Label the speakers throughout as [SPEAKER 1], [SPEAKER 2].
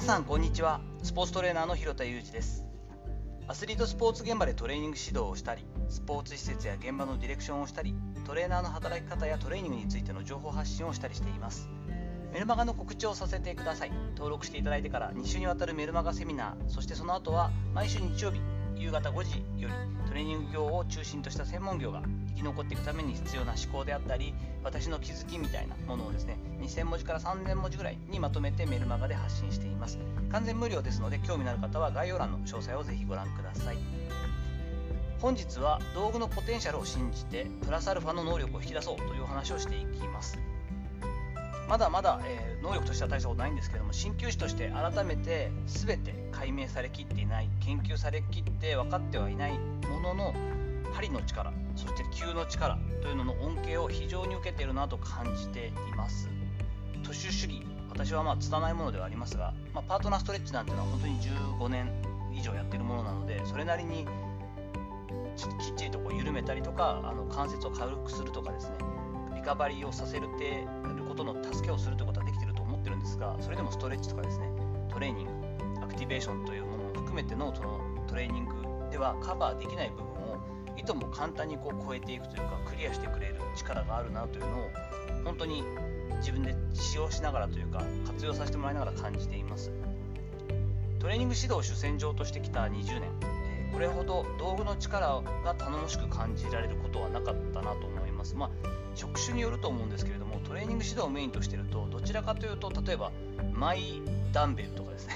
[SPEAKER 1] 皆さんこんにちは。スポーツトレーナーの広田裕二です。アスリートスポーツ現場でトレーニング指導をしたりスポーツ施設や現場のディレクションをしたりトレーナーの働き方やトレーニングについての情報発信をしたりしています。メルマガの告知をさせてください。登録していただいてから2週にわたるメルマガセミナーそしてその後は毎週日曜日夕方5時よりトレーニング業を中心とした専門業が生き残っていくために必要な思考であったり私の気づきみたいなものをですね2000文字から3000文字ぐらいにまとめてメルマガで発信しています。完全無料ですので興味のある方は概要欄の詳細をぜひご覧ください。本日は道具のポテンシャルを信じてプラスアルファの能力を引き出そうというお話をしていきます。まだまだ、えー、能力としては大したことないんですけども鍼灸師として改めて全て解明されきっていない研究されきって分かってはいないものの針の力そして球の力というのの恩恵を非常に受けているなと感じています。都市主義私はまあ拙いものではありますが、まあ、パートナーストレッチなんていうのは本当に15年以上やってるものなのでそれなりにきっちりとこう緩めたりとかあの関節を軽くするとかですねリカバリーをさせるってことの助けをするということはできてると思ってるんですがそれでもストレッチとかですねトレーニングアクティベーションというものも含めてのそのトレーニングではカバーできない部分をいとも簡単にこう超えていくというかクリアしてくれる力があるなというのを本当に自分で使用しながらというか活用させてもらいながら感じています。トレーニング指導を主戦場としてきた20年これほど道具の力が頼もしく感じられることはなかったなと思います。まあ、職種によると思うんですけれども、トレーニング指導をメインとしてると、どちらかというと、例えば、マイダンベルとかですね、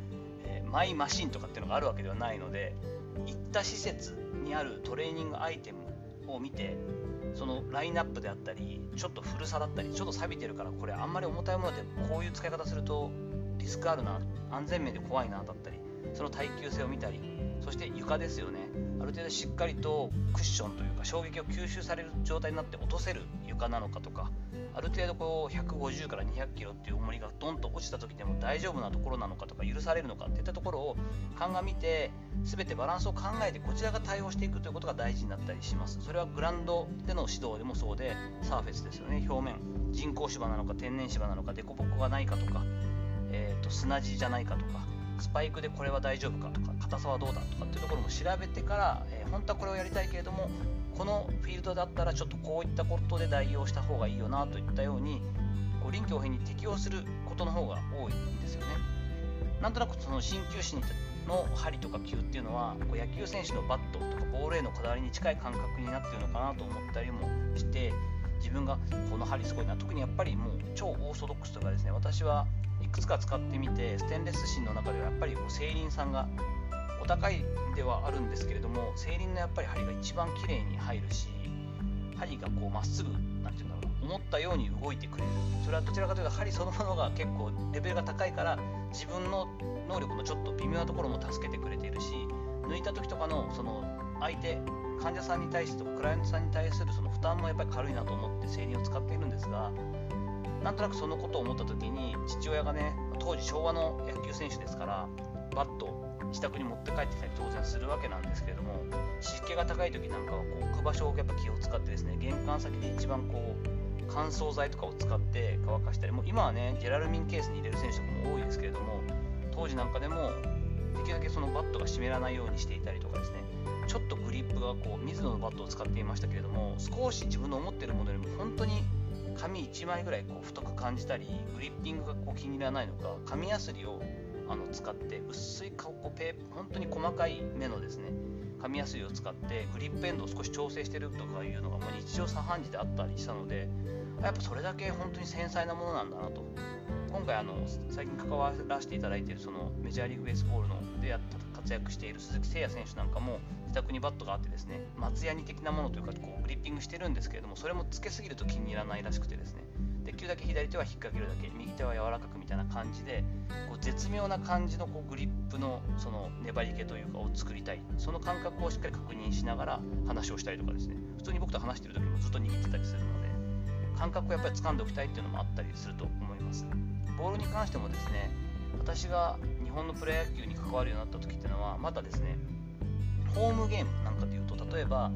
[SPEAKER 1] えー、マイマシンとかっていうのがあるわけではないので、行った施設にあるトレーニングアイテムを見て、そのラインナップであったり、ちょっと古さだったり、ちょっと錆びてるから、これあんまり重たいものでこういう使い方するとリスクあるな、安全面で怖いなだったり、その耐久性を見たり、そして床ですよね。ある程度しっかりとクッションというか衝撃を吸収される状態になって落とせる床なのかとかある程度こう150から200キロっていう重りがドンと落ちた時でも大丈夫なところなのかとか許されるのかっていったところを鑑みて全てバランスを考えてこちらが対応していくということが大事になったりします。それはグランドでの指導でもそうでサーフェスですよね。表面人工芝なのか天然芝なのか凸凹がないかとか、えーと砂地じゃないかとかスパイクでこれは大丈夫かとか硬さはどうだとかっていうところも調べてから、えー、本当はこれをやりたいけれどもこのフィールドだったらちょっとこういったことで代用した方がいいよなといったようにこう臨機応変に適応することの方が多いんですよね。なんとなくその鍼灸師の針とか球っていうのはこう野球選手のバットとかボールへのこだわりに近い感覚になってるのかなと思ったりもして自分がこの針すごいな特にやっぱりもう超オーソドックスとかですね私はくつか使ってみてステンレス芯の中ではやっぱりこう製輪さんがお高いではあるんですけれども製輪のやっぱり針が一番綺麗に入るし針がこうまっすぐ何て言うんだろう思ったように動いてくれる。それはどちらかというと針そのものが結構レベルが高いから自分の能力のちょっと微妙なところも助けてくれているし抜いた時とかのその相手患者さんに対してとかクライアントさんに対するその負担もやっぱり軽いなと思って製輪を使っているんですがなんとなくそのことを思った時に父親がね当時昭和の野球選手ですからバット自宅に持って帰ってきたり当然するわけなんですけれども湿気が高い時なんかはこう置く場所をやっぱ気を使ってですね玄関先で一番こう乾燥剤とかを使って乾かしたりもう今はねジェラルミンケースに入れる選手とかも多いですけれども当時なんかでもできるだけそのバットが湿らないようにしていたりとかですねちょっとグリップがこう水野のバットを使っていましたけれども少し自分の思ってるものよりも本当に紙1枚ぐらいこう太く感じたりグリッピングがこう気に入らないのか紙やすりをあの使って薄いこうペ本当に細かい目のですね紙やすりを使ってグリップエンドを少し調整してるとかいうのがもう日常茶飯事であったりしたのでやっぱそれだけ本当に繊細なものなんだなと。今回あの最近関わらせていただいているそのメジャーリーグベースボールのでやった活躍している鈴木誠也選手なんかも自宅にバットがあってですね松ヤニ的なものというかこうグリッピングしてるんですけれどもそれもつけすぎると気に入らないらしくてですね。できるだけ左手は引っ掛けるだけ右手は柔らかくみたいな感じでこう絶妙な感じのこうグリップのその粘り気というかを作りたい。その感覚をしっかり確認しながら話をしたりとかですね。普通に僕と話してる時もずっと握ってたりするので感覚をやっぱり掴んでおきたいっていうのもあったりすると思います。ボールに関してもですね私が本のプロ野球に関わるようになった時っていうのはまだですねホームゲームなんかでいうと例えば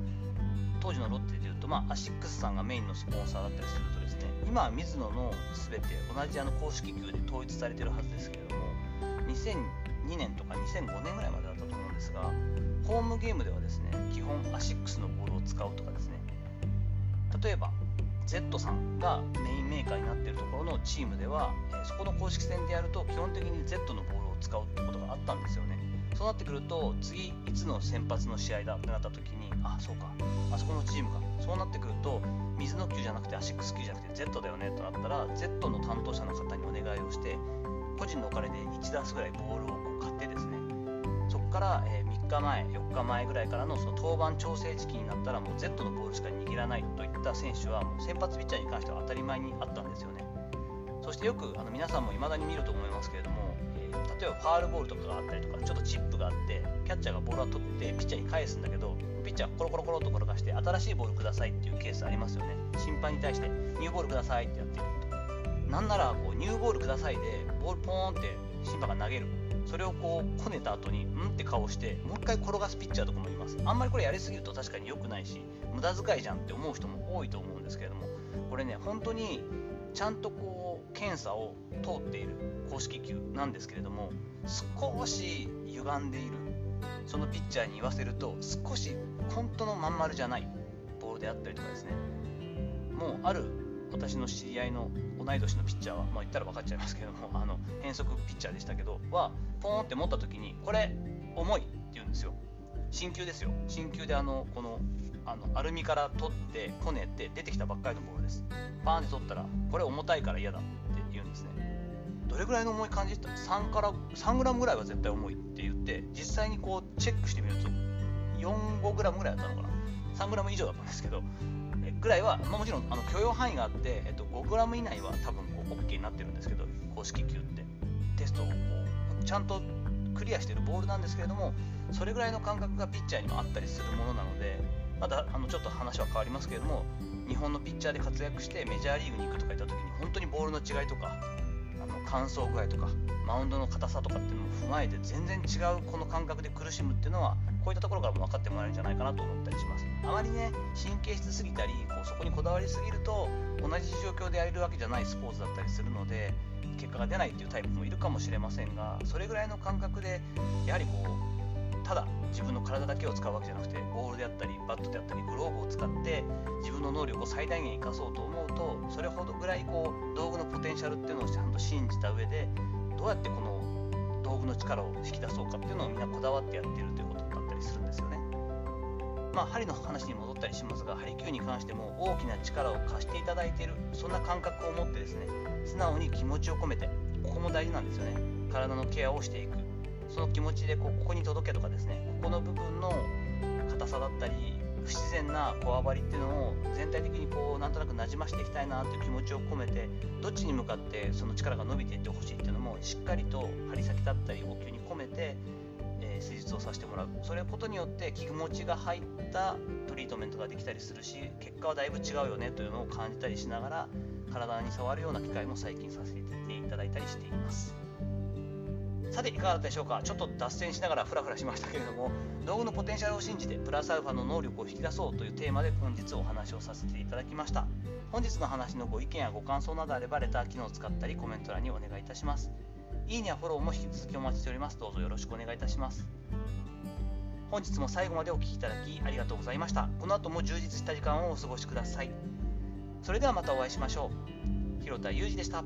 [SPEAKER 1] 当時のロッテでいうと、まあ、アシックスさんがメインのスポンサーだったりするとですね今は水野の全て同じあの公式球で統一されてるはずですけれども2002年とか2005年ぐらいまでだったと思うんですがホームゲームではですね基本アシックスのボールを使うとかですね例えば Z さんがメインメーカーになっているところのチームでは、えそこの公式戦でやると基本的に Z のボール使うってことがあったんですよね。そうなってくると次いつの先発の試合だってなった時にあそうか。あそこのチームか。そうなってくると水の球じゃなくてアシックス球じゃなくて Z だよねとなったら Z の担当者の方にお願いをして個人のお金で1ダースぐらいボールをこう買ってですね。そこから、え3日前4日前ぐらいからのその登板調整時期になったらもう Z のボールしか握らないといった選手はもう先発ピッチャーに関しては当たり前にあったんですよね。そしてよくあの皆さんも未だに見ると思いますけれども例えばファールボールとかがあったりとかちょっとチップがあってキャッチャーがボールを取ってピッチャーに返すんだけどピッチャーコロコロコロと転がして新しいボールくださいっていうケースありますよね。審判に対してニューボールくださいってやってると。なんならこうニューボールくださいでボールポーンって審判が投げる。それをこうこねた後にうんって顔してもう一回転がすピッチャーとかもいます。あんまりこれやりすぎると確かに良くないし無駄遣いじゃんって思う人も多いと思うんですけれども。これね本当にちゃんとこう検査を通っている公式球なんですけれども少し歪んでいる。そのピッチャーに言わせると少し本当のまん丸じゃないボールであったりとかですね。もうある私の知り合いの同い年のピッチャーは、まあ、言ったら分かっちゃいますけどもあの変則ピッチャーでしたけどはポーンって持った時にこれ重いって言うんですよ。新球ですよ。新球であのこのあのアルミから取ってこねて出てきたばっかりのボールです。パーンって取ったらこれ重たいから嫌だって言うんですね。どれぐらいの重い感じって3から3グラムぐらいは絶対重いって言って実際にこうチェックしてみると4 5グラムぐらいだったのかな。3グラム以上だったんですけどぐらいは、まあ、もちろんあの許容範囲があって、えっと、5グラム以内は多分こう OK になってるんですけど公式球って。テストをこうちゃんとクリアしてるボールなんですけれどもそれぐらいの感覚がピッチャーにもあったりするものなのでまだあのちょっと話は変わりますけれども日本のピッチャーで活躍してメジャーリーグに行くとか言った時に本当にボールの違いとか乾燥具合とかマウンドの硬さとかっていうのも踏まえて全然違うこの感覚で苦しむっていうのはこういったところからも分かってもらえるんじゃないかなと思ったりします。あまりね神経質すぎたりこうそこにこだわりすぎると同じ状況でやれるわけじゃないスポーツだったりするので結果が出ないっていうタイプもいるかもしれませんがそれぐらいの感覚でやはりこうただ自分の体だけを使うわけじゃなくてボールであったりバットであったりグローブを使って自分の能力を最大限生かそうと思うとそれほどぐらいこう道具のポテンシャルっていうのをちゃんと信じた上でどうやってこの道具の力を引き出そうかっていうのをみんなこだわってやってるということだったりするんですよね。まあ、針の話に戻ったりしますが、ハリキューに関しても大きな力を貸していただいている、そんな感覚を持ってですね、素直に気持ちを込めて、ここも大事なんですよね。体のケアをしていく。その気持ちでここに届けとかですね、ここの部分の硬さだったり、不自然なこわばりっていうのを全体的にこうなんとなくなじましていきたいなという気持ちを込めてどっちに向かってその力が伸びていってほしいっていうのもしっかりと針先だったりお灸に込めて、えー、施術をさせてもらうそれことによって気持ちが入ったトリートメントができたりするし結果はだいぶ違うよねというのを感じたりしながら体に触るような機会も最近させていただいたりしています。さていかがだったでしょうか。ちょっと脱線しながらフラフラしましたけれども道具のポテンシャルを信じてプラスアルファの能力を引き出そうというテーマで本日お話をさせていただきました。本日の話のご意見やご感想などあればレター機能を使ったりコメント欄にお願いいたします。いいねやフォローも引き続きお待ちしております。どうぞよろしくお願いいたします。本日も最後までお聴きいただきありがとうございました。この後も充実した時間をお過ごしください。それではまたお会いしましょう。広田裕二でした。